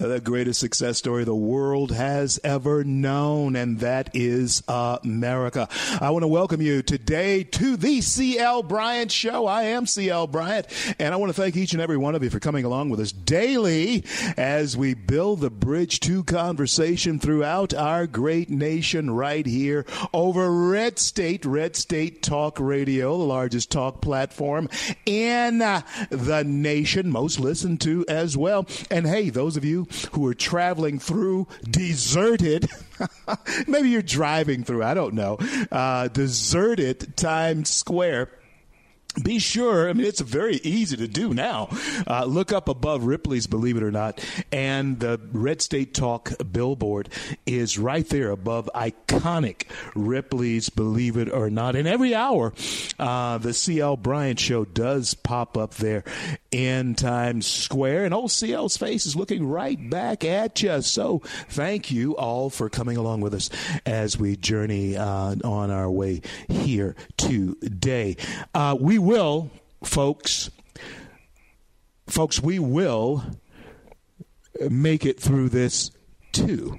The greatest success story the world has ever known, and that is America. I want to welcome you today to the CL Bryant Show. I am CL Bryant, and I want to thank each and every one of you for coming along with us daily as we build the bridge to conversation throughout our great nation right here over Red State, Red State Talk Radio, the largest talk platform in the nation, most listened to as well. And hey, those of you who are traveling through deserted, maybe you're driving through, I don't know, uh, deserted Times Square be sure, I mean, it's very easy to do now. Uh, look up above Ripley's, believe it or not, and the Red State Talk billboard is right there above iconic Ripley's, believe it or not. And every hour, uh, the CL Bryant show does pop up there in Times Square, and old CL's face is looking right back at you. So thank you all for coming along with us as we journey uh, on our way here today. Uh, we will, folks, folks, we will make it through this too.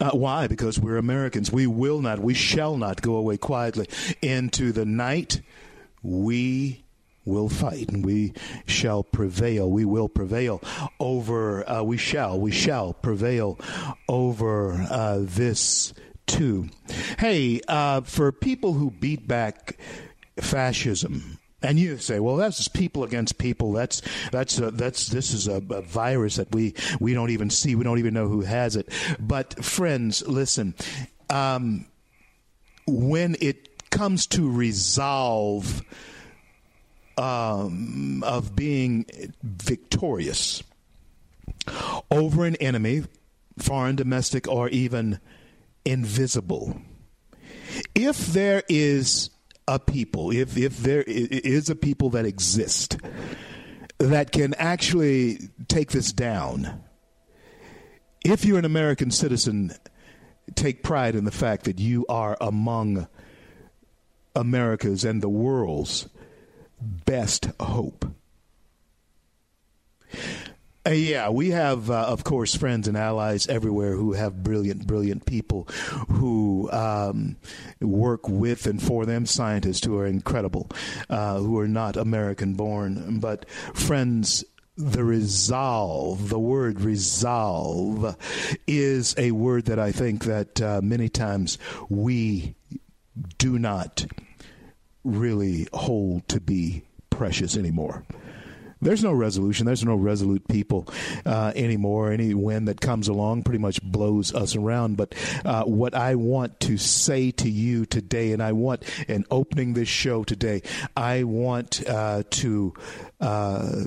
Uh, why? Because we're Americans. We will not, we shall not go away quietly into the night. We will fight and we shall prevail. We will prevail over, uh, we shall, we shall prevail over uh, this too. Hey, uh, for people who beat back fascism. And you say, well, that's people against people. That's that's a, that's this is a, a, virus that we we don't even see. We don't even know who has it. But friends, listen. Um, when it comes to resolve um, of being victorious over an enemy, foreign, domestic, or even invisible, if there is a people, if if there is a people that exist that can actually take this down, if you're an American citizen, take pride in the fact that you are among America's and the world's best hope. Uh, yeah, we have, uh, of course, friends and allies everywhere who have brilliant, brilliant people who um, work with and for them, scientists who are incredible, uh, who are not American born. But, friends, the resolve, the word resolve, is a word that I think that uh, many times we do not really hold to be precious anymore. There's no resolution. There's no resolute people uh, anymore. Any wind that comes along pretty much blows us around. But uh, what I want to say to you today, and I want in opening this show today, I want uh, to uh,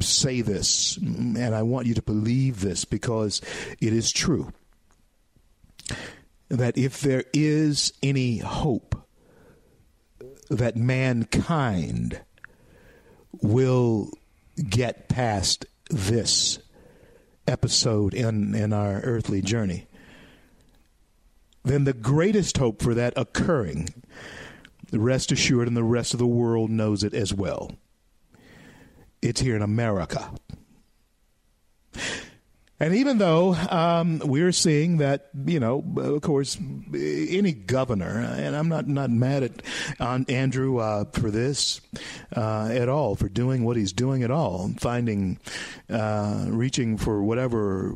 say this, and I want you to believe this because it is true that if there is any hope that mankind will get past this episode in, in our earthly journey, then the greatest hope for that occurring, rest assured, and the rest of the world knows it as well. It's here in America. And even though um, we're seeing that, you know, of course, any governor, and I'm not, not mad at Andrew uh, for this uh, at all, for doing what he's doing at all, finding, uh, reaching for whatever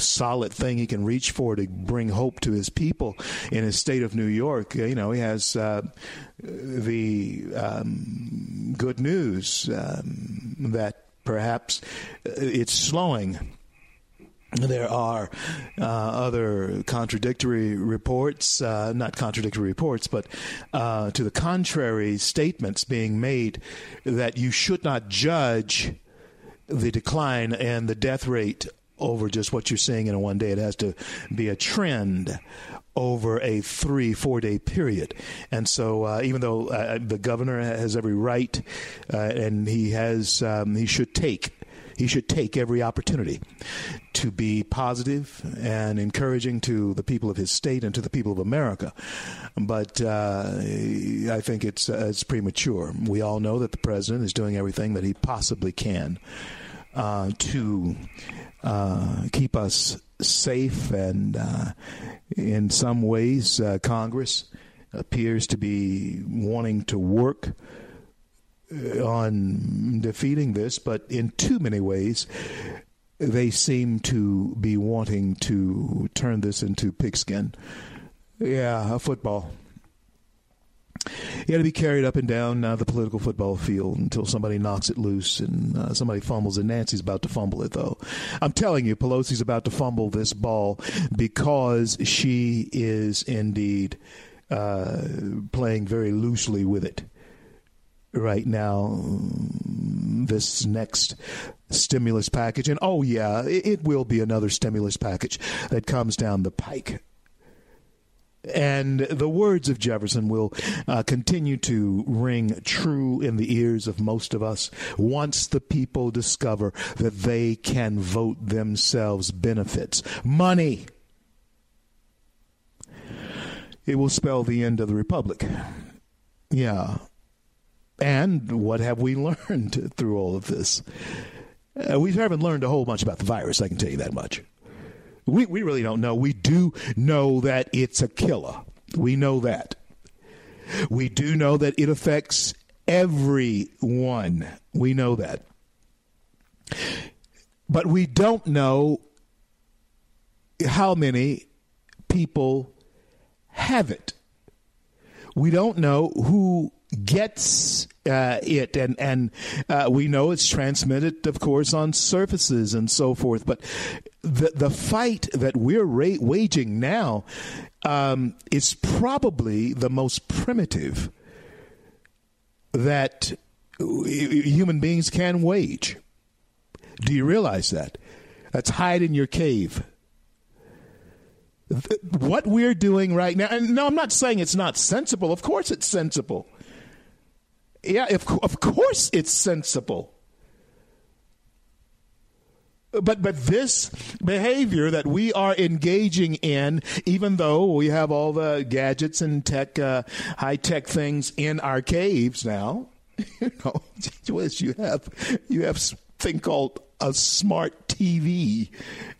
solid thing he can reach for to bring hope to his people in his state of New York. You know, he has uh, the um, good news um, that perhaps it's slowing. There are uh, other contradictory reports, uh, not contradictory reports, but uh, to the contrary statements being made that you should not judge the decline and the death rate over just what you're seeing in a one day. It has to be a trend over a three, four day period. And so, uh, even though uh, the governor has every right uh, and he has, um, he should take he should take every opportunity to be positive and encouraging to the people of his state and to the people of America. But uh, I think it's uh, it's premature. We all know that the president is doing everything that he possibly can uh, to uh, keep us safe, and uh, in some ways, uh, Congress appears to be wanting to work on defeating this, but in too many ways, they seem to be wanting to turn this into pigskin. Yeah, a football. You got to be carried up and down uh, the political football field until somebody knocks it loose and uh, somebody fumbles. And Nancy's about to fumble it, though. I'm telling you, Pelosi's about to fumble this ball because she is indeed uh, playing very loosely with it right now. This next stimulus package, and oh yeah, it, it will be another stimulus package that comes down the pike and the words of Jefferson will uh, continue to ring true in the ears of most of us once the people discover that they can vote themselves benefits. Money. It will spell the end of the Republic. Yeah. And what have we learned through all of this? Uh, we haven't learned a whole bunch about the virus, I can tell you that much. We, we really don't know. We do know that it's a killer. We know that. We do know that it affects everyone. We know that. But we don't know how many people have it. We don't know who gets uh, it, and and uh, we know it's transmitted, of course, on surfaces and so forth. But the the fight that we're ra- waging now um, is probably the most primitive that human beings can wage. Do you realize that? That's hide in your cave. What we're doing right now, and no, I'm not saying it's not sensible. Of course, it's sensible. Yeah, if, of course it's sensible. But but this behavior that we are engaging in, even though we have all the gadgets and tech, uh, high tech things in our caves now, you know, you have you have thing called a smart TV,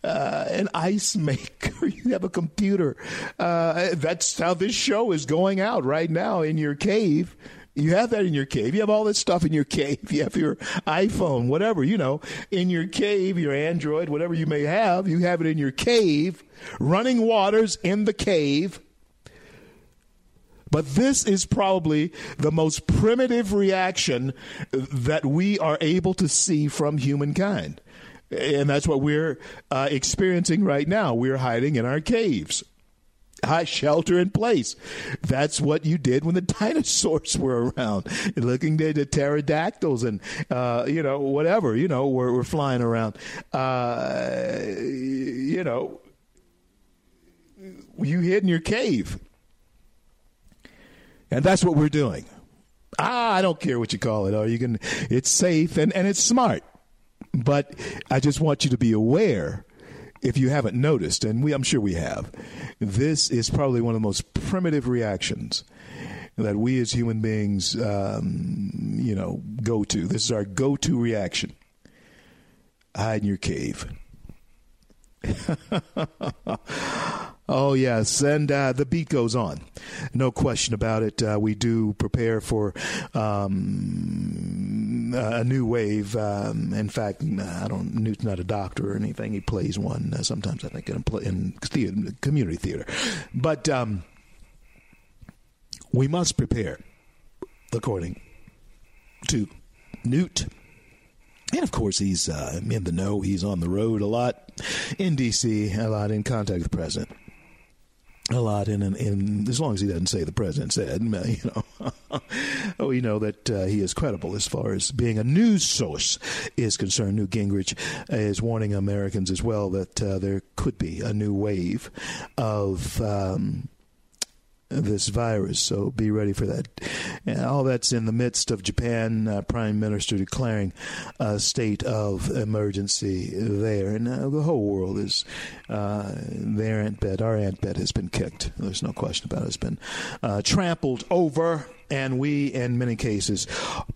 uh, an ice maker. You have a computer. Uh, that's how this show is going out right now in your cave. You have that in your cave. You have all this stuff in your cave. You have your iPhone, whatever, you know, in your cave, your Android, whatever you may have. You have it in your cave, running waters in the cave. But this is probably the most primitive reaction that we are able to see from humankind. And that's what we're uh, experiencing right now. We're hiding in our caves. I shelter in place. That's what you did when the dinosaurs were around, looking at the pterodactyls and uh, you know whatever you know were, were flying around. Uh, you know, you hid in your cave, and that's what we're doing. Ah, I don't care what you call it. Or you can. It's safe and and it's smart, but I just want you to be aware if you haven't noticed, and we, I'm sure we have, this is probably one of the most primitive reactions that we as human beings, um, you know, go to. This is our go-to reaction. Hide in your cave. oh yes, and uh, the beat goes on, no question about it. Uh, we do prepare for um, a new wave. Um, in fact, I don't. Newt's not a doctor or anything. He plays one uh, sometimes. I think in, in theater, community theater, but um, we must prepare according to Newt. And of course, he's uh, in the know. He's on the road a lot in D.C., a lot in contact with the president a lot in, in, as long as he doesn't say the president said, you know, we know that uh, he is credible as far as being a news source is concerned. Newt Gingrich is warning Americans as well that uh, there could be a new wave of um, this virus. So be ready for that. And all that's in the midst of Japan uh, Prime Minister declaring a state of emergency there, and uh, the whole world is uh, their ant bed. Our ant bed has been kicked. There's no question about it. It's been uh, trampled over. And we, in many cases,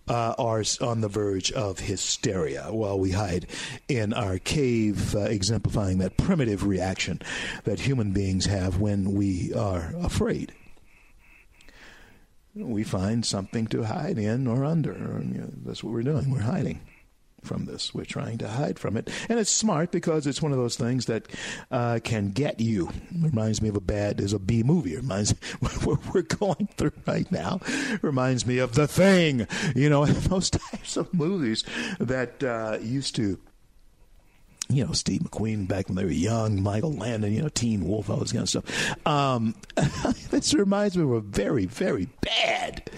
uh, are on the verge of hysteria while we hide in our cave, uh, exemplifying that primitive reaction that human beings have when we are afraid we find something to hide in or under. You know, that's what we're doing. We're hiding from this. We're trying to hide from it. And it's smart because it's one of those things that uh, can get you. It reminds me of a bad, there's a B movie. It reminds what we're going through right now. It reminds me of The Thing. You know, those types of movies that uh, used to you know, Steve McQueen back when they were young, Michael Landon, you know, Teen Wolf, all this kind of stuff. Um, this reminds me of a very, very bad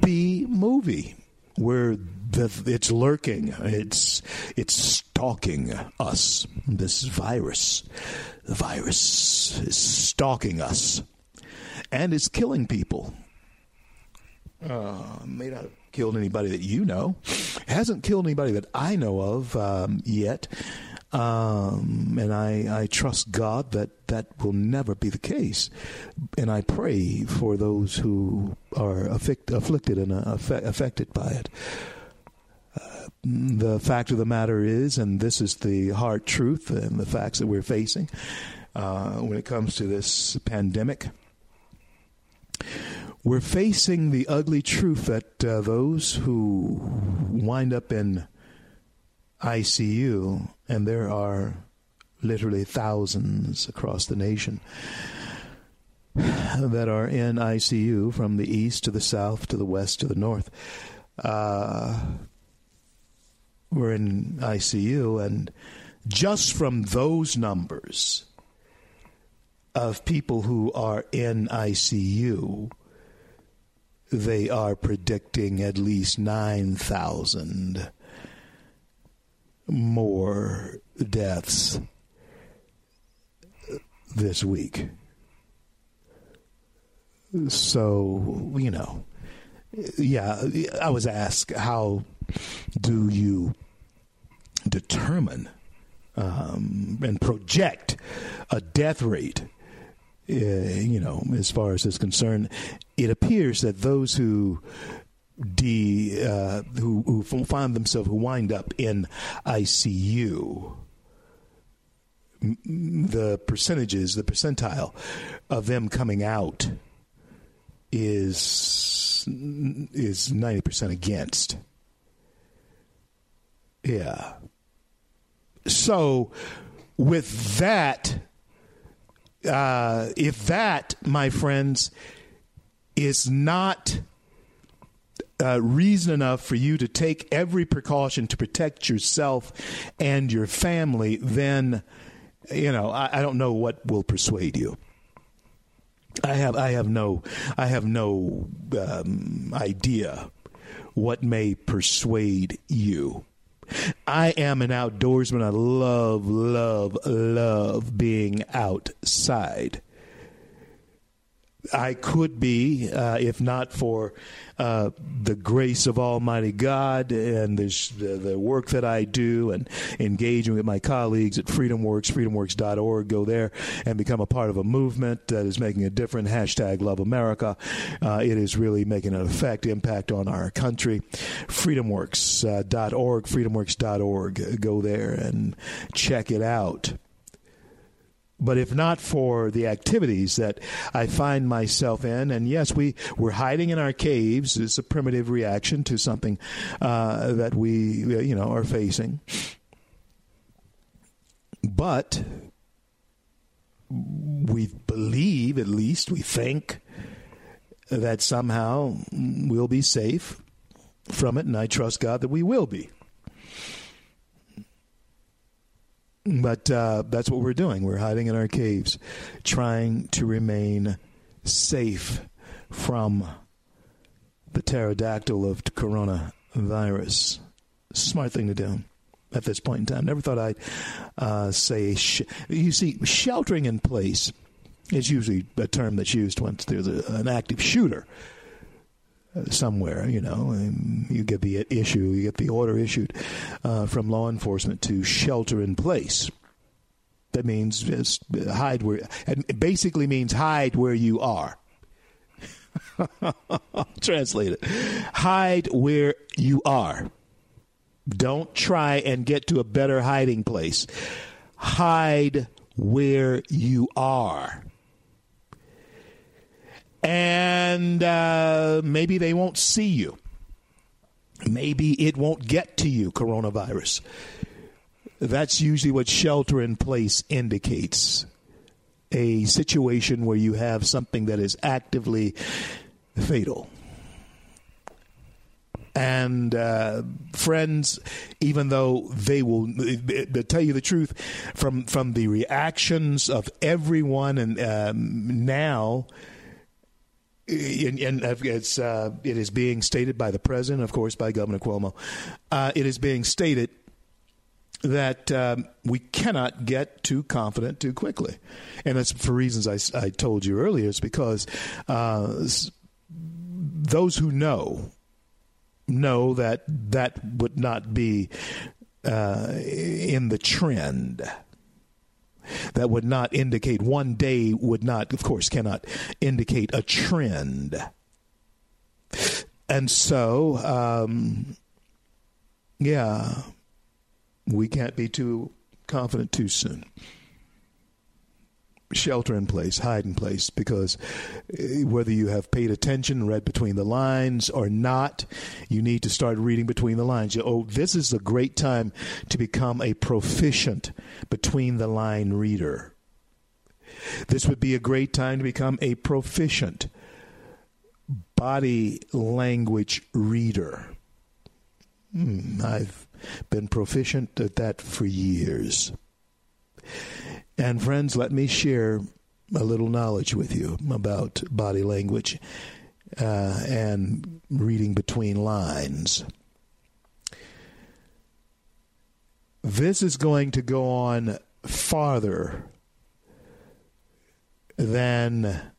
B movie where the, it's lurking, it's it's stalking us. This virus, the virus is stalking us, and it's killing people. Uh, may not killed anybody that you know. Hasn't killed anybody that I know of um, yet. Um, and I, I trust God that that will never be the case. And I pray for those who are afflict, afflicted and uh, affected by it. Uh, the fact of the matter is, and this is the hard truth and the facts that we're facing uh, when it comes to this pandemic we're facing the ugly truth that uh, those who wind up in ICU, and there are literally thousands across the nation that are in ICU from the east to the south to the west to the north. Uh, we're in ICU, and just from those numbers of people who are in ICU, they are predicting at least 9,000 more deaths this week. So, you know, yeah, I was asked, how do you determine um, and project a death rate uh, you know, as far as is concerned, it appears that those who de uh, who, who find themselves who wind up in ICU, the percentages, the percentile of them coming out is is ninety percent against. Yeah. So, with that uh, if that, my friends, is not uh, reason enough for you to take every precaution to protect yourself and your family, then you know I, I don't know what will persuade you. I have I have no I have no um, idea what may persuade you. I am an outdoorsman. I love, love, love being outside. I could be, uh, if not for uh, the grace of Almighty God and the, the, work that I do and engaging with my colleagues at FreedomWorks, freedomworks.org. Go there and become a part of a movement that is making a different hashtag Love America. Uh, it is really making an effect, impact on our country. FreedomWorks.org, uh, freedomworks.org. Go there and check it out. But if not for the activities that I find myself in, and yes, we, we're hiding in our caves, it's a primitive reaction to something uh, that we, you know, are facing. But we believe, at least, we think that somehow we'll be safe from it, and I trust God that we will be. But uh, that's what we're doing. We're hiding in our caves, trying to remain safe from the pterodactyl of coronavirus. Smart thing to do at this point in time. Never thought I'd uh, say. Sh- you see, sheltering in place is usually a term that's used once there's a, an active shooter somewhere. You know, you get the issue, you get the order issued uh, from law enforcement to shelter in place. That means just hide where. It basically means hide where you are. Translate it. Hide where you are. Don't try and get to a better hiding place. Hide where you are. And uh, maybe they won't see you. Maybe it won't get to you, coronavirus. That's usually what shelter in place indicates a situation where you have something that is actively fatal. And uh, friends, even though they will, to tell you the truth, from from the reactions of everyone, and um, now, and, and it's uh, it is being stated by the president, of course, by Governor Cuomo. Uh, it is being stated that um, we cannot get too confident too quickly, and that's for reasons I, I told you earlier. It's because uh, those who know know that that would not be uh, in the trend. That would not indicate one day, would not, of course, cannot indicate a trend. And so, um, yeah, we can't be too confident too soon shelter in place, hide in place, because eh, whether you have paid attention, read between the lines or not, you need to start reading between the lines. Oh, this is a great time to become a proficient between the line reader. This would be a great time to become a proficient body language reader. Hmm, I've been proficient at that for years. And friends, let me share a little knowledge with you about body language uh, and reading between lines. This is going to go on farther than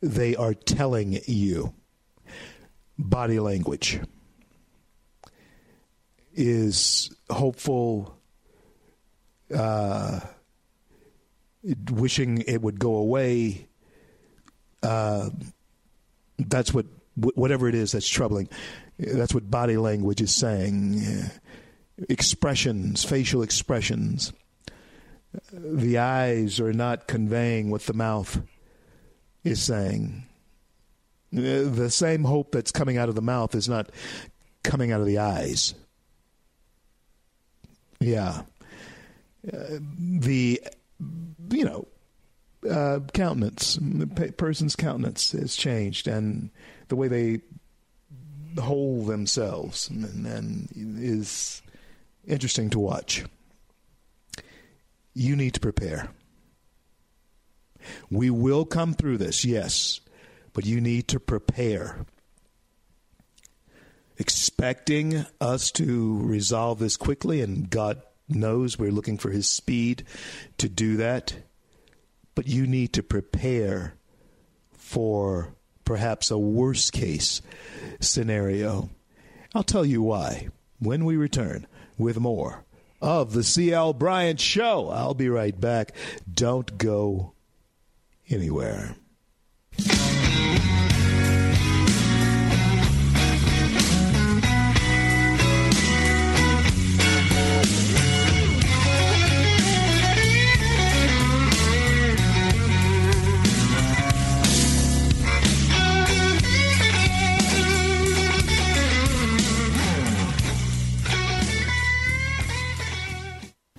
they are telling you. Body language is hopeful. Uh, wishing it would go away. Uh, that's what whatever it is that's troubling. That's what body language is saying. Expressions, facial expressions. The eyes are not conveying what the mouth is saying. The same hope that's coming out of the mouth is not coming out of the eyes. Yeah. Uh, the you know, uh, countenance, the person's countenance has changed, and the way they hold themselves, and, and is interesting to watch. You need to prepare. We will come through this, yes, but you need to prepare. Expecting us to resolve this quickly, and God knows we're looking for his speed to do that. But you need to prepare for perhaps a worst case scenario. I'll tell you why when we return with more of the CL Bryant Show. I'll be right back. Don't go anywhere.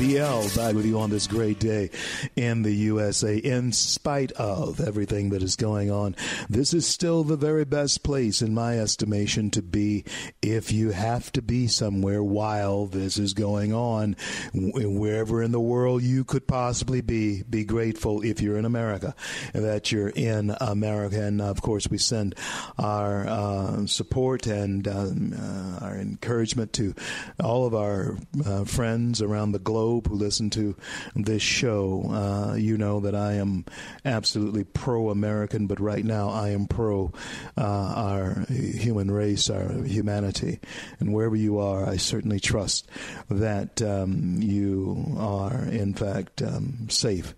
Reverence. CL back with you on this great day in the USA. In spite of everything that is going on, this is still the very best place, in my estimation, to be if you have to be somewhere while this is going on. Wherever in the world you could possibly be, be grateful if you're in America that you're in America. And of course, we send our uh, support and um, uh, our encouragement to all of our uh, friends around the globe who listen to this show. Uh, you know that I am absolutely pro American, but right now I am pro uh, our human race, our humanity. And wherever you are, I certainly trust that um, you are, in fact, um, safe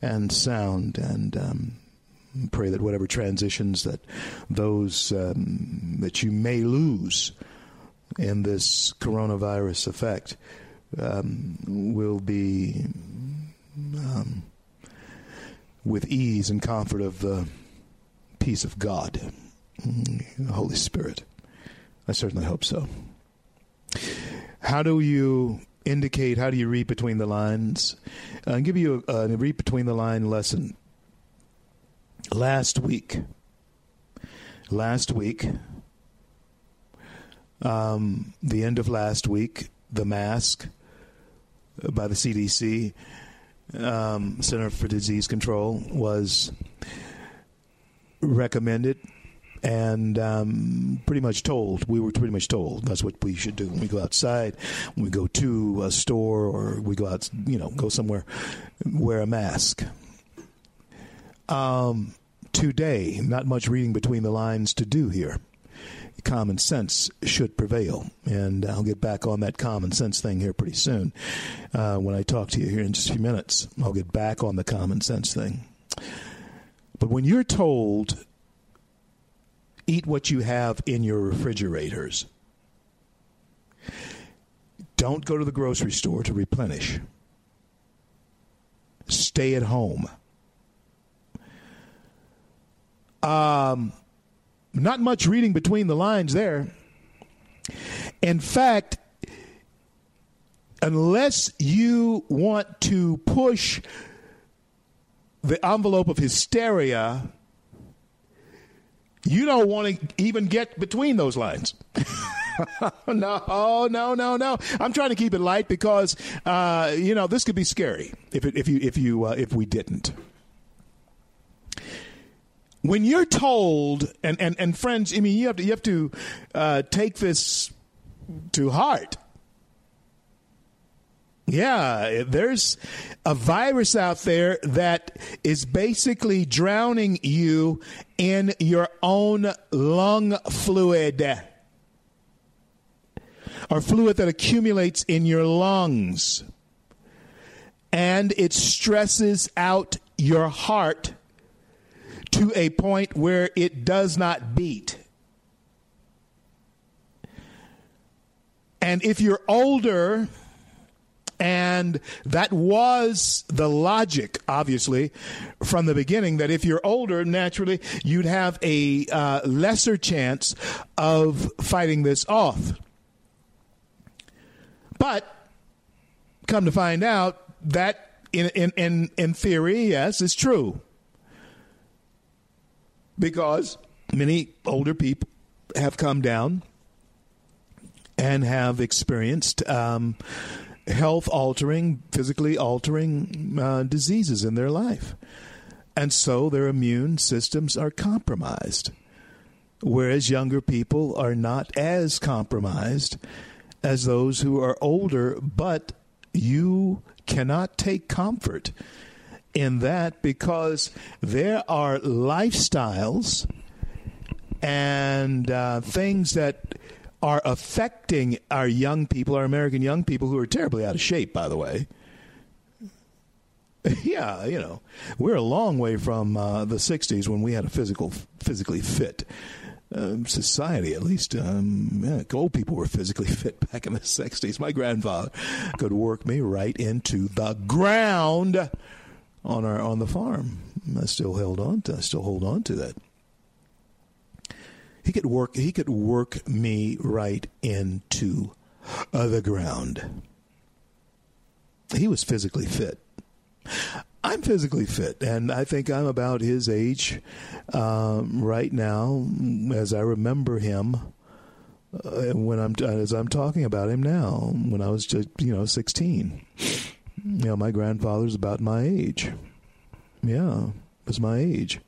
and sound and. Um, pray that whatever transitions that those um, that you may lose in this coronavirus effect um, will be um, with ease and comfort of the peace of God, the Holy Spirit. I certainly hope so. How do you indicate? How do you read between the lines? I'll give you a, a read between the line lesson. Last week, last week, um, the end of last week, the mask by the CDC, um, Center for Disease Control, was recommended and um, pretty much told. We were pretty much told that's what we should do when we go outside, when we go to a store or we go out, you know, go somewhere, wear a mask. Um, today, not much reading between the lines to do here common sense should prevail. And I'll get back on that common sense thing here pretty soon. Uh, when I talk to you here in just a few minutes, I'll get back on the common sense thing. But when you're told, eat what you have in your refrigerators, don't go to the grocery store to replenish, stay at home. Um, not much reading between the lines there. In fact, unless you want to push the envelope of hysteria, you don't want to even get between those lines. no, no, no, no. I'm trying to keep it light because uh, you know this could be scary if it, if you if you uh, if we didn't when you're told, and, and, and friends, I mean, you have to, you have to uh, take this to heart. Yeah, there's a virus out there that is basically drowning you in your own lung fluid or fluid that accumulates in your lungs. And it stresses out your heart to a point where it does not beat. And if you're older, and that was the logic, obviously, from the beginning, that if you're older, naturally, you'd have a uh, lesser chance of fighting this off. But come to find out, that in, in, in, in theory, yes, is true because many older people have come down and have experienced um, health altering, physically altering uh, diseases in their life. And so their immune systems are compromised. whereas younger people are not as compromised as those who are older, but you cannot take comfort in that because there are lifestyles and uh, things that are affecting our young people, our American young people who are terribly out of shape, by the way. Yeah, you know, we're a long way from uh, the '60s when we had a physical, physically fit um, society. At least, um, yeah, old people were physically fit back in the '60s. My grandfather could work me right into the ground on our on the farm. I still held on to. I still hold on to that. He could work. He could work me right into uh, the ground. He was physically fit. I'm physically fit, and I think I'm about his age um, right now, as I remember him uh, when I'm as I'm talking about him now. When I was just you know 16, you know my grandfather's about my age. Yeah, was my age,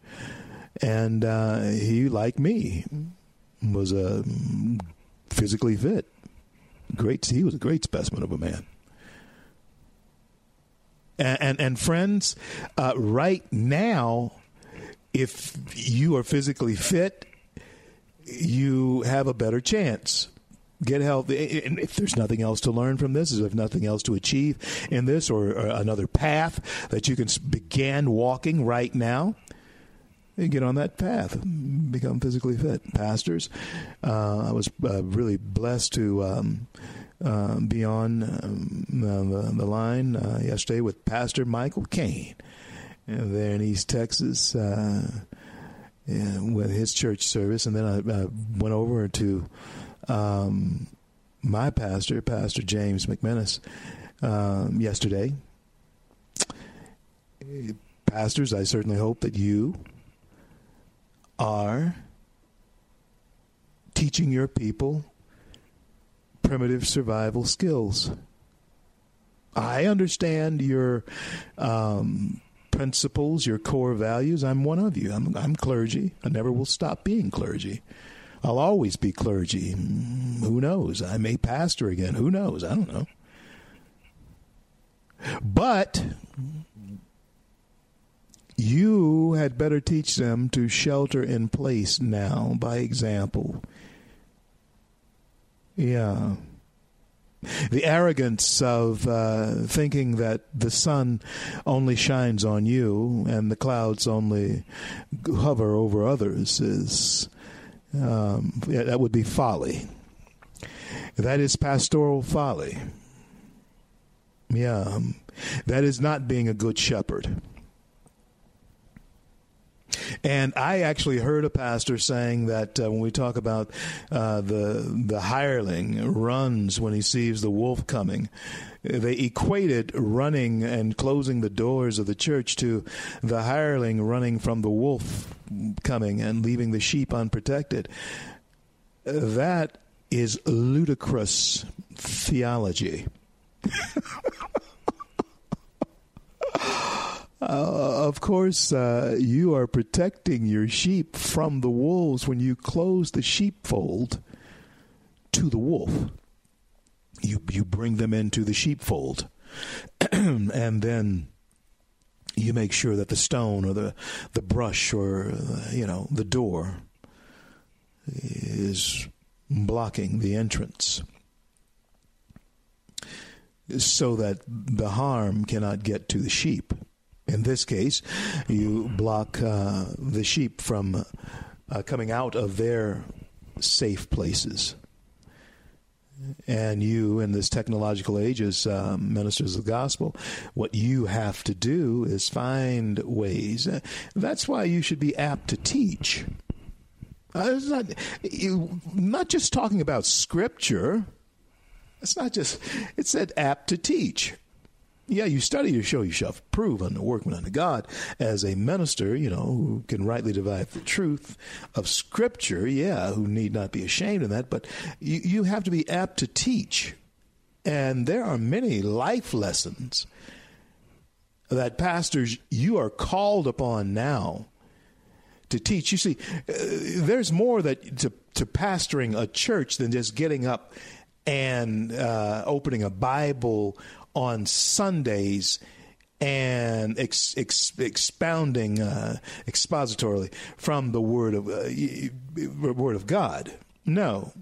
and uh, he like me was a physically fit. Great, he was a great specimen of a man. And and, and friends, uh, right now, if you are physically fit, you have a better chance. Get healthy. And if there's nothing else to learn from this, if nothing else to achieve in this, or, or another path that you can begin walking right now, get on that path, become physically fit. Pastors, uh, I was uh, really blessed to um, uh, be on um, the, the, line uh, yesterday with Pastor Michael Kane there in East Texas uh, with his church service, and then I, I went over to um, my pastor, Pastor James McManus, um, yesterday. Pastors, I certainly hope that you are teaching your people primitive survival skills. I understand your um, principles, your core values. I'm one of you. I'm, I'm clergy. I never will stop being clergy. I'll always be clergy. Who knows? I may pastor again. Who knows? I don't know. But you had better teach them to shelter in place now by example. Yeah. The arrogance of uh, thinking that the sun only shines on you and the clouds only hover over others is um, yeah, that would be folly. That is pastoral folly. Yeah, um, that is not being a good shepherd. And I actually heard a pastor saying that uh, when we talk about uh, the the hireling runs when he sees the wolf coming, they equated running and closing the doors of the church to the hireling running from the wolf coming and leaving the sheep unprotected. That is ludicrous theology. Uh, of course, uh, you are protecting your sheep from the wolves when you close the sheepfold to the wolf. You you bring them into the sheepfold, and then you make sure that the stone or the the brush or uh, you know the door is blocking the entrance so that the harm cannot get to the sheep. In this case, you block uh, the sheep from uh, coming out of their safe places. And you, in this technological age, as uh, ministers of the gospel, what you have to do is find ways. That's why you should be apt to teach. Uh, it's not, you, not just talking about scripture. It's not just, it said apt to teach yeah, you study to show yourself prove unto workman unto God as a minister, you know, who can rightly divide the truth of Scripture. Yeah, who need not be ashamed of that, but you, you have to be apt to teach. And there are many life lessons that pastors you are called upon now to teach. You see, uh, there's more that to, to pastoring a church than just getting up and uh, opening a Bible on Sundays and ex, ex, expounding uh, expositorily from the word of uh, word of God. No,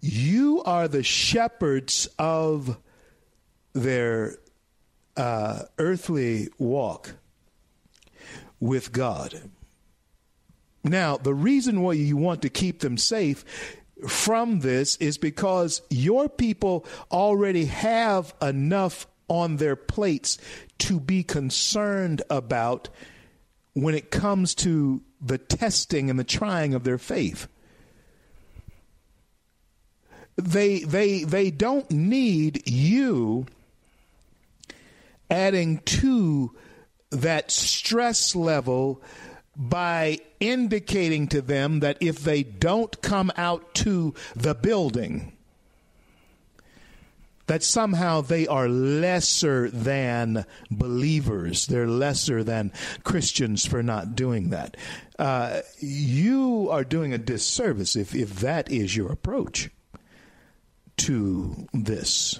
you are the shepherds of their uh, earthly walk with God. Now, the reason why you want to keep them safe from this is because your people already have enough on their plates to be concerned about when it comes to the testing and the trying of their faith. They they they don't need you adding to that stress level by indicating to them that if they don't come out to the building, that somehow they are lesser than believers. They're lesser than Christians for not doing that. Uh, you are doing a disservice if, if that is your approach to this.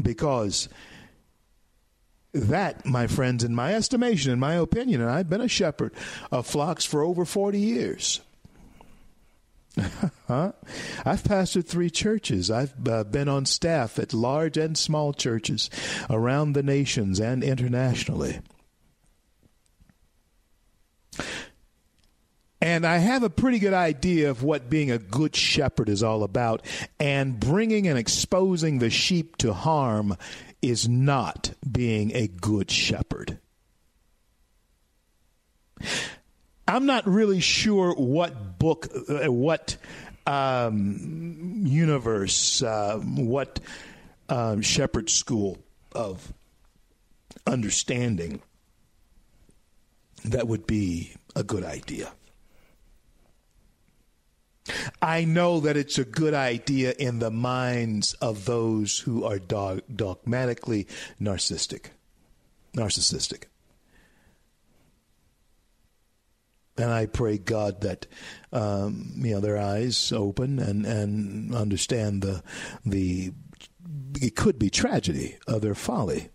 Because that, my friends, in my estimation, in my opinion, and I've been a shepherd of flocks for over 40 years. huh? I've pastored three churches. I've uh, been on staff at large and small churches around the nations and internationally. And I have a pretty good idea of what being a good shepherd is all about. And bringing and exposing the sheep to harm is not being a good shepherd. I'm not really sure what book, uh, what um, universe, uh, what um, shepherd school of understanding that would be a good idea. I know that it's a good idea in the minds of those who are dog- dogmatically narcissistic. Narcissistic. And I pray God that um, you know their eyes open and, and understand the the it could be tragedy of their folly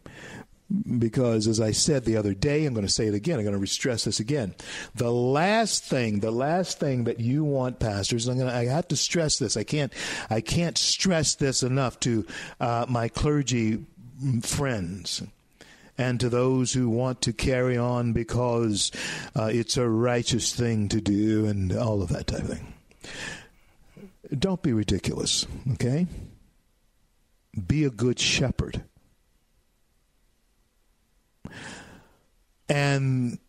because as I said the other day, I'm going to say it again. I'm going to stress this again. The last thing, the last thing that you want, pastors, I'm going to, I have to stress this. I can't, I can't stress this enough to uh, my clergy friends and to those who want to carry on because uh, it's a righteous thing to do and all of that type of thing. Don't be ridiculous, okay? Be a good shepherd and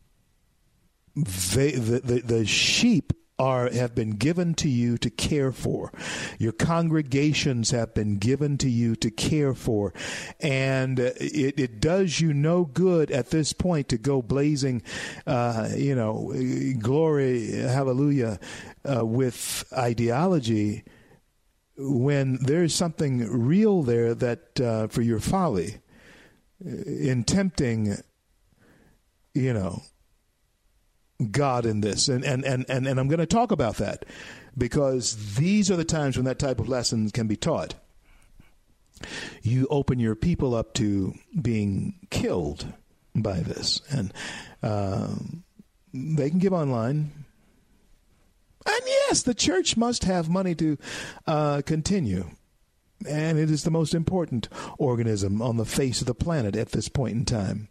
they, the, the, the sheep are have been given to you to care for. Your congregations have been given to you to care for, and it, it does you no good at this point to go blazing, uh, you know, glory, hallelujah, uh, with ideology when there's something real there that uh, for your folly in tempting you know, God in this. And, and, and, and, and I'm going to talk about that because these are the times when that type of lesson can be taught. You open your people up to being killed by this. And um, they can give online. And yes, the church must have money to uh, continue. And it is the most important organism on the face of the planet at this point in time.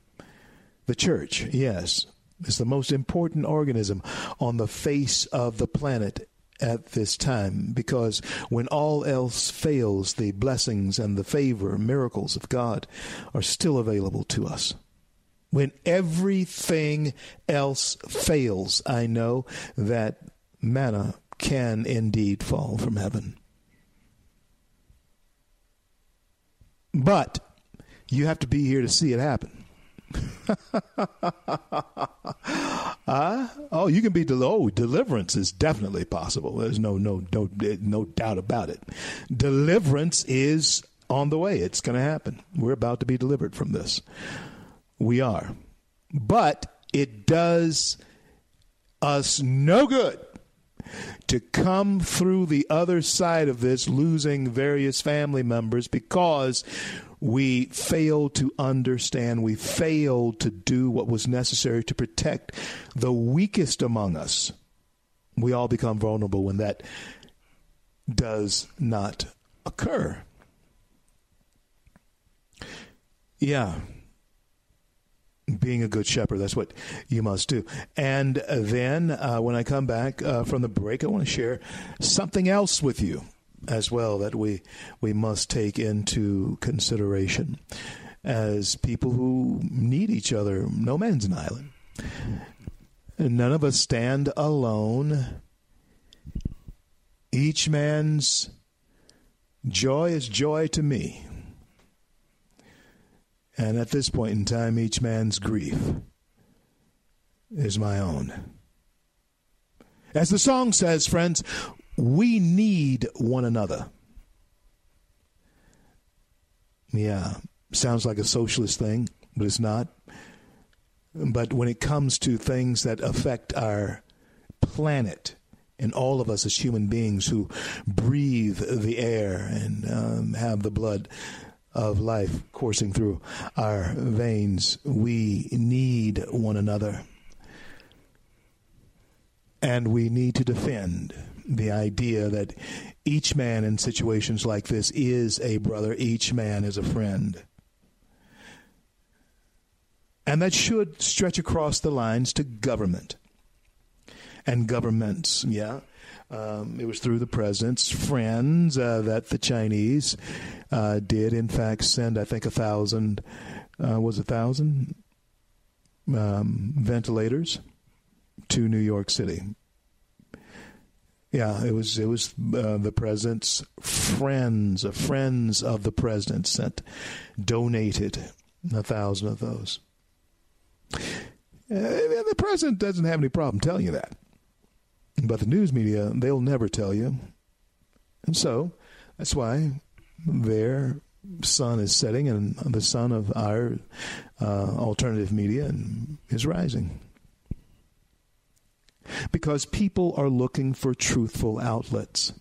The church, yes, is the most important organism on the face of the planet at this time because when all else fails, the blessings and the favor, miracles of God are still available to us. When everything else fails, I know that manna can indeed fall from heaven. But you have to be here to see it happen uh, oh, you can be del- oh, deliverance is definitely possible. There's no no no no doubt about it. Deliverance is on the way. It's going to happen. We're about to be delivered from this. We are. But It does us no good to come through the other side of this losing various family members because we failed to understand, we failed to do what was necessary to protect the weakest among us. We all become vulnerable when that does not occur. Yeah. Being a good shepherd, that's what you must do. And then uh, when I come back uh, from the break, I want to share something else with you as well that we we must take into consideration as people who need each other. No man's an island. None of us stand alone. Each man's joy is joy to me. And at this point in time, each man's grief is my own. As the song says, friends, we need one another. Yeah, sounds like a socialist thing, but it's not. But when it comes to things that affect our planet and all of us as human beings who breathe the air and um, have the blood of life coursing through our veins, we need one another. And we need to defend the idea that each man in situations like this is a brother, each man is a friend. And that should stretch across the lines to government and governments, yeah. Um, it was through the president's friends uh, that the Chinese uh, did, in fact, send, I think, a thousand, uh, was a thousand um, ventilators to New York City. Yeah, it was it was uh, the president's friends, uh, friends of the president sent, donated a thousand of those. Uh, the president doesn't have any problem telling you that, but the news media they'll never tell you, and so that's why their sun is setting and the sun of our uh, alternative media is rising because people are looking for truthful outlets.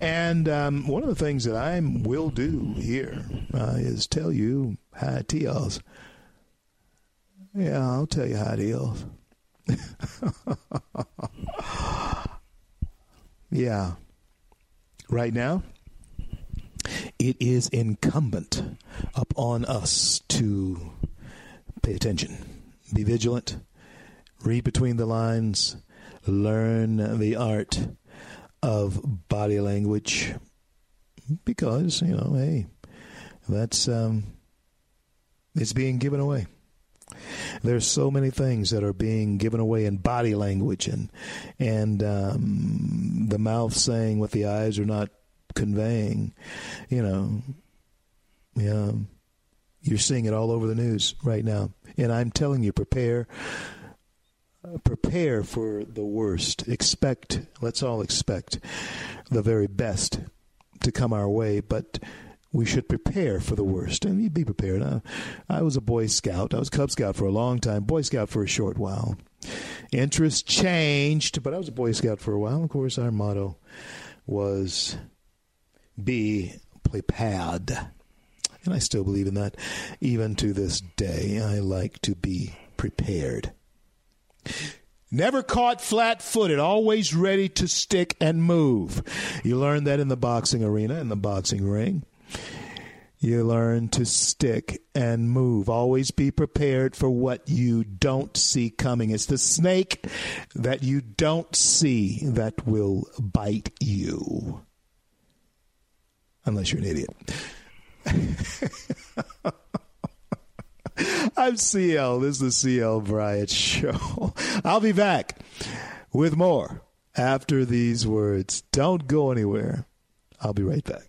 And um, one of the things that I will do here uh, is tell you how it feels. Yeah, I'll tell you how it feels. yeah. Right now, it is incumbent upon us to pay attention, be vigilant, read between the lines, learn the art of body language because, you know, hey, that's um it's being given away. There's so many things that are being given away in body language and and um, the mouth saying what the eyes are not conveying. You know, yeah, you're seeing it all over the news right now, and I'm telling you, prepare prepare for the worst. Expect, let's all expect the very best to come our way, but we should prepare for the worst. And you be prepared. I, I was a Boy Scout. I was Cub Scout for a long time, Boy Scout for a short while. Interests changed, but I was a Boy Scout for a while. Of course, our motto was be prepared. And I still believe in that. Even to this day, I like to be prepared. Never caught flat footed, always ready to stick and move. You learn that in the boxing arena, in the boxing ring. You learn to stick and move. Always be prepared for what you don't see coming. It's the snake that you don't see that will bite you. Unless you're an idiot. I'm CL. This is the CL Bryant Show. I'll be back with more after these words. Don't go anywhere. I'll be right back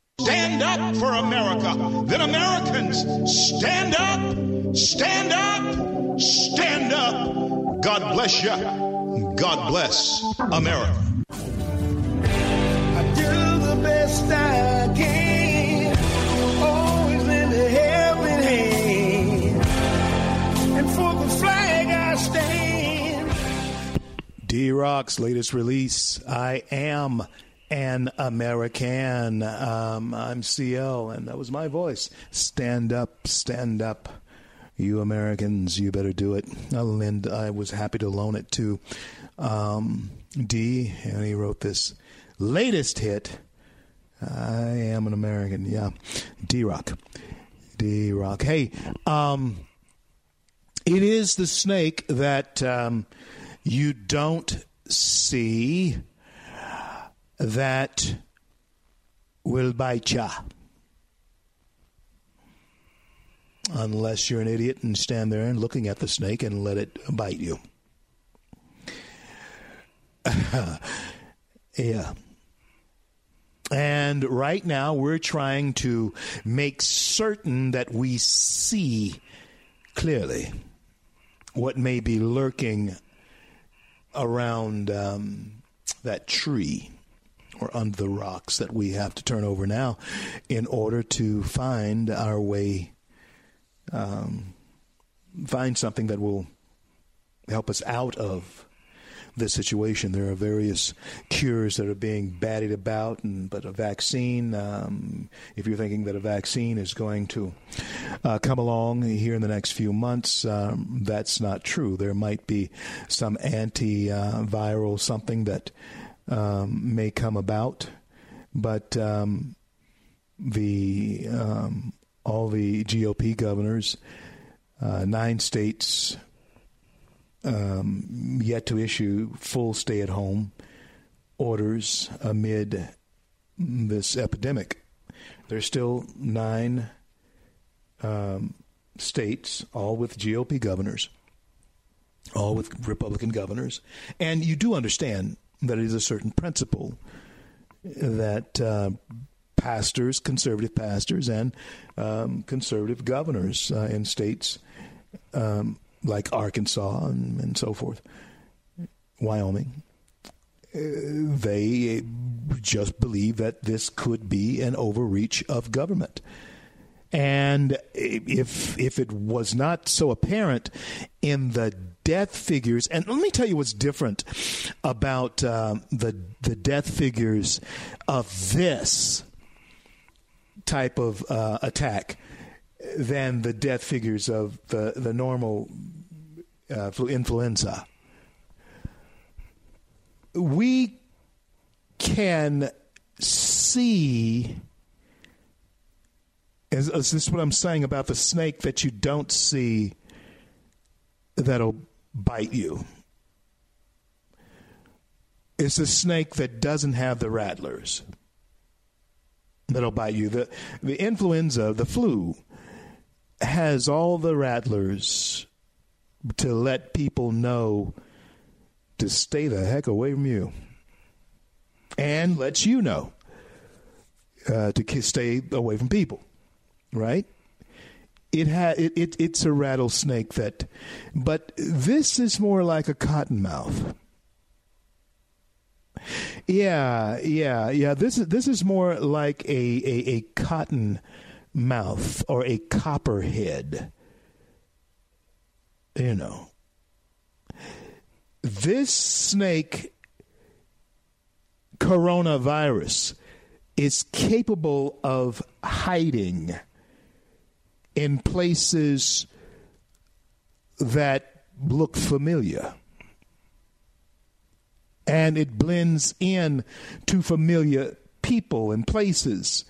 Stand up for America. Then Americans, stand up, stand up, stand up. God bless you. God bless America. I do the best I can. Always lend a helping hand. And for the flag I stand. D Rock's latest release, I Am an American. Um, I'm CL, and that was my voice. Stand up, stand up. You Americans, you better do it. I'll I was happy to loan it to um, D, and he wrote this latest hit. I am an American. Yeah. D Rock. D Rock. Hey, um, it is the snake that um, you don't see that will bite ya. Unless you're an idiot and stand there and looking at the snake and let it bite you. yeah. And right now, we're trying to make certain that we see clearly what may be lurking around um, that tree or under the rocks that we have to turn over now in order to find our way, um, find something that will help us out of this situation. There are various cures that are being batted about, and but a vaccine. Um, if you're thinking that a vaccine is going to uh, come along here in the next few months, um, that's not true. There might be some antiviral something that um, may come about, but um, the um, all the GOP governors, uh, nine states um, yet to issue full stay at home orders amid this epidemic. There's still nine um, states, all with GOP governors, all with Republican governors. And you do understand that it is a certain principle that uh, pastors, conservative pastors, and um, conservative governors uh, in states um, like Arkansas and, and so forth, Wyoming, uh, they just believe that this could be an overreach of government. And if if it was not so apparent in the death figures, and let me tell you what's different about um, the the death figures of this type of uh, attack than the death figures of the the normal uh, influenza. We can see. Is, is this what I'm saying about the snake that you don't see that'll bite you? It's a snake that doesn't have the rattlers that'll bite you. The the influenza, the flu, has all the rattlers to let people know to stay the heck away from you, and lets you know uh, to stay away from people. Right? It ha- it, it it's a rattlesnake that, but this is more like a cottonmouth. Yeah, yeah, yeah. This is this is more like a a, a cotton mouth or a copperhead. You know, this snake coronavirus is capable of hiding in places that look familiar and it blends in to familiar people and places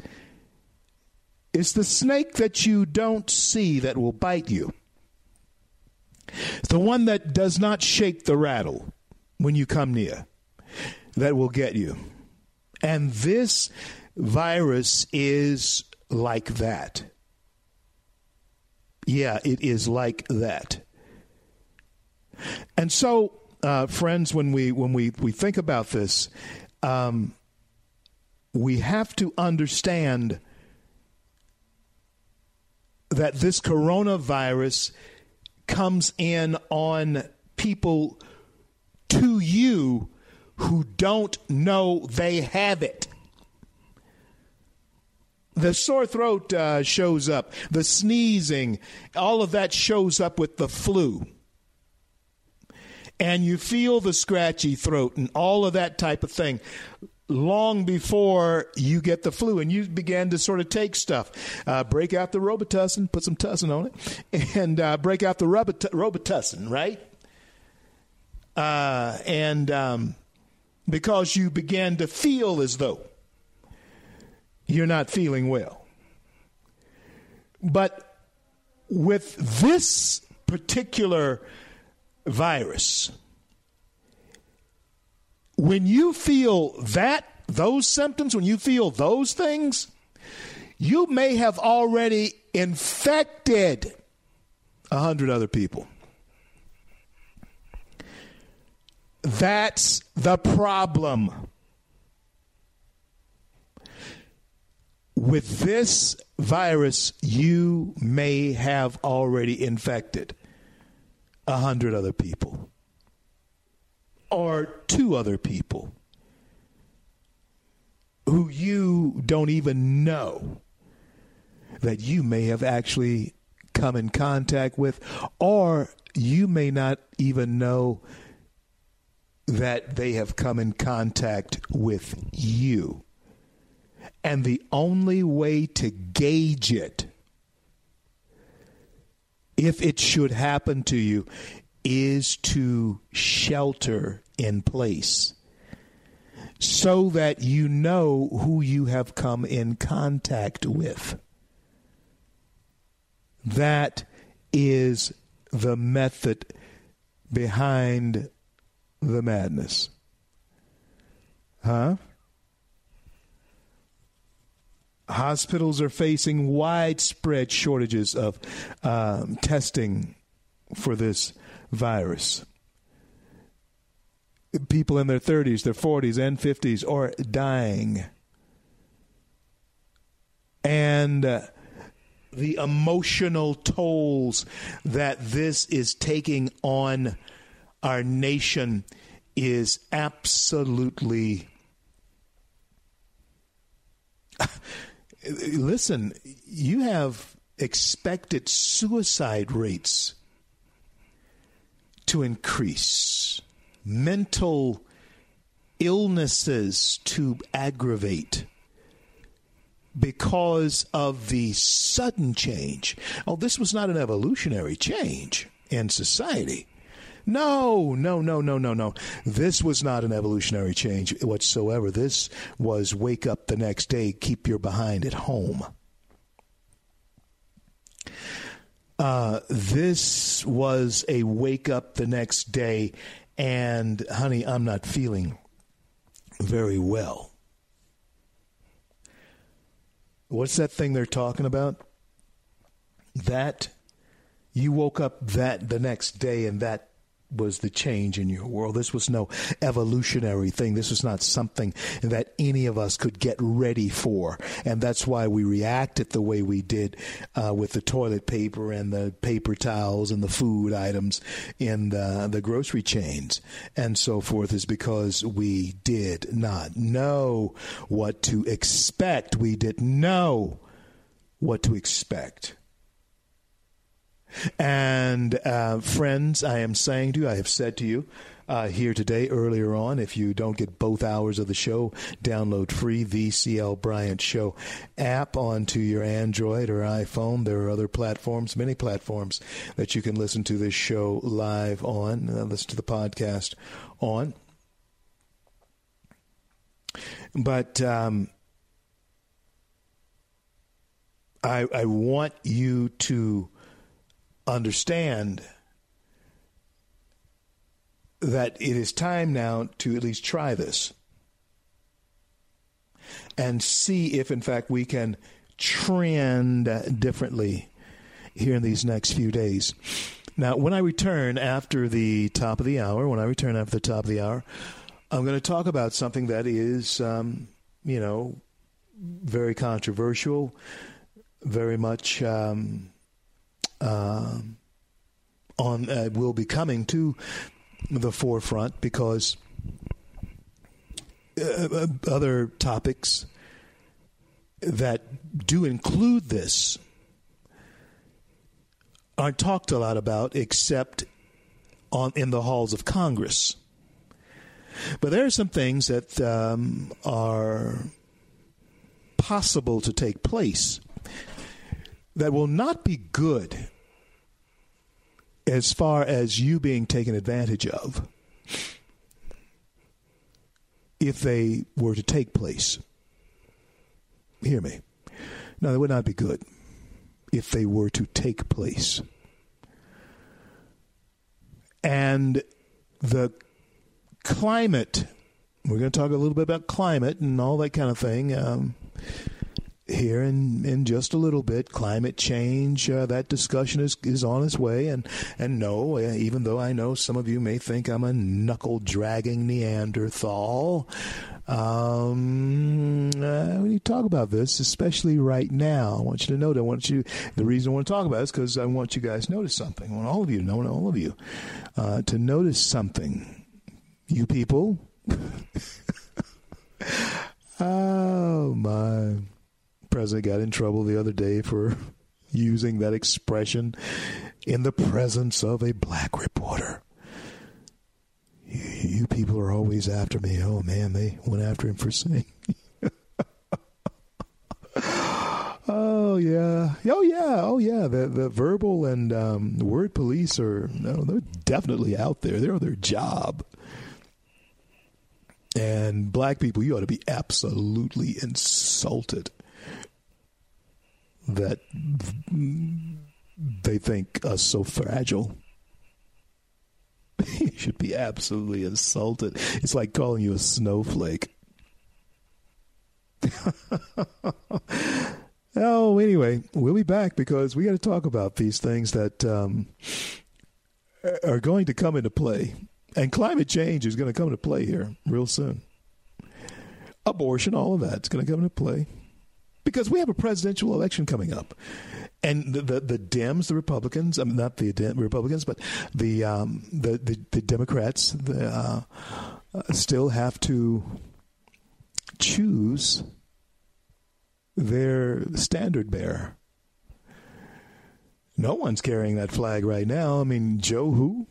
It's the snake that you don't see that will bite you. It's the one that does not shake the rattle when you come near that will get you. And this virus is like that. Yeah, it is like that. And so, uh, friends, when we when we, we think about this, um, we have to understand that this coronavirus comes in on people to you who don't know they have it. The sore throat uh, shows up, the sneezing, all of that shows up with the flu. And you feel the scratchy throat and all of that type of thing long before you get the flu and you began to sort of take stuff. Uh, break out the Robitussin, put some tussin on it, and uh, break out the Robitussin, right? Uh, and um, because you began to feel as though you're not feeling well. But with this particular virus, when you feel that, those symptoms, when you feel those things, you may have already infected a hundred other people. That's the problem. With this virus, you may have already infected a hundred other people or two other people who you don't even know that you may have actually come in contact with, or you may not even know that they have come in contact with you. And the only way to gauge it, if it should happen to you, is to shelter in place so that you know who you have come in contact with. That is the method behind the madness. Huh? Hospitals are facing widespread shortages of um, testing for this virus. People in their 30s, their 40s, and 50s are dying. And uh, the emotional tolls that this is taking on our nation is absolutely. Listen, you have expected suicide rates to increase, mental illnesses to aggravate because of the sudden change. Oh, this was not an evolutionary change in society. No, no, no, no, no, no. This was not an evolutionary change whatsoever. This was wake up the next day, keep your behind at home. Uh, this was a wake up the next day, and honey, I'm not feeling very well. What's that thing they're talking about? That you woke up that the next day and that was the change in your world. This was no evolutionary thing. This was not something that any of us could get ready for. And that's why we reacted the way we did uh, with the toilet paper and the paper towels and the food items in the, the grocery chains and so forth, is because we did not know what to expect. We didn't know what to expect. And uh, friends, I am saying to you, I have said to you uh, here today, earlier on, if you don't get both hours of the show, download free the CL Bryant Show app onto your Android or iPhone. There are other platforms, many platforms that you can listen to this show live on, uh, listen to the podcast on. But um, I, I want you to understand that it is time now to at least try this and see if, in fact, we can trend differently here in these next few days. Now, when I return after the top of the hour, when I return after the top of the hour, I'm going to talk about something that is, um, you know, very controversial, very much um, on uh, will be coming to the forefront because uh, other topics that do include this aren't talked a lot about except on in the halls of Congress. But there are some things that um, are possible to take place that will not be good as far as you being taken advantage of if they were to take place. Hear me. No, that would not be good if they were to take place. And the climate, we're going to talk a little bit about climate and all that kind of thing. Um, here in, in just a little bit. Climate change, uh, that discussion is, is on its way. And, and no, uh, even though I know some of you may think I'm a knuckle dragging Neanderthal, um, uh, when you talk about this, especially right now, I want you to know that I want you, the reason I want to talk about it is because I want you guys to notice something. I want all of you to know, all of you, uh, to notice something. You people. oh, my president got in trouble the other day for using that expression in the presence of a black reporter. You, you people are always after me. Oh man, they went after him for saying. oh yeah, oh yeah, oh yeah. The the verbal and um, word police are no, they're definitely out there. They're on their job. And black people, you ought to be absolutely insulted that they think us so fragile. you should be absolutely insulted. It's like calling you a snowflake. oh, anyway, we'll be back because we got to talk about these things that um, are going to come into play. And climate change is going to come into play here real soon. Abortion, all of that's going to come into play because we have a presidential election coming up. And the, the, the Dems, the Republicans, I mean, not the Dem- Republicans, but the, um, the, the, the, Democrats the, uh, uh, still have to choose their standard bearer. No one's carrying that flag right now. I mean, Joe who?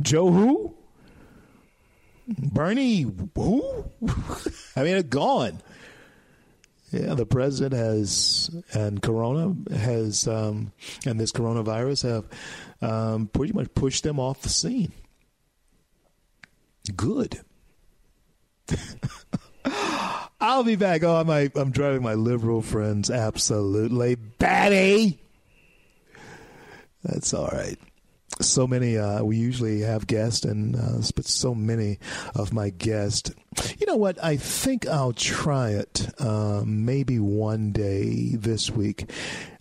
Joe who? Bernie who? I mean, it's gone. Yeah, the president has, and Corona has, um, and this coronavirus have um, pretty much pushed them off the scene. Good. I'll be back. Oh, I'm, I'm driving my liberal friends absolutely batty. That's all right so many uh, we usually have guests and uh, but so many of my guests. You know what? I think i'll try it uh, maybe one day this week.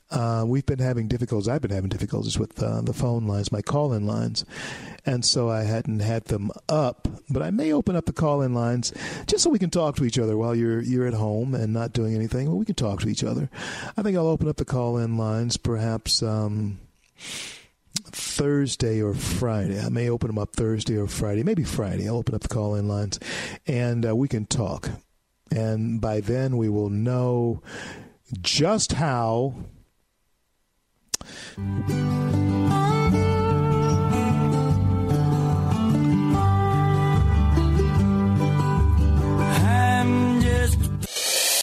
Uh, we've been having difficulties i've been having difficulties with uh, the phone lines my call-in lines. And so i hadn't had them up but i may open up the call-in lines just so we can talk to each other while you're you're at home and not doing anything. Well we can talk to each other. I think i'll open up the call-in lines perhaps um, Thursday or Friday. I may open them up Thursday or Friday, maybe Friday. I'll open up the call in lines and uh, we can talk. And by then we will know just how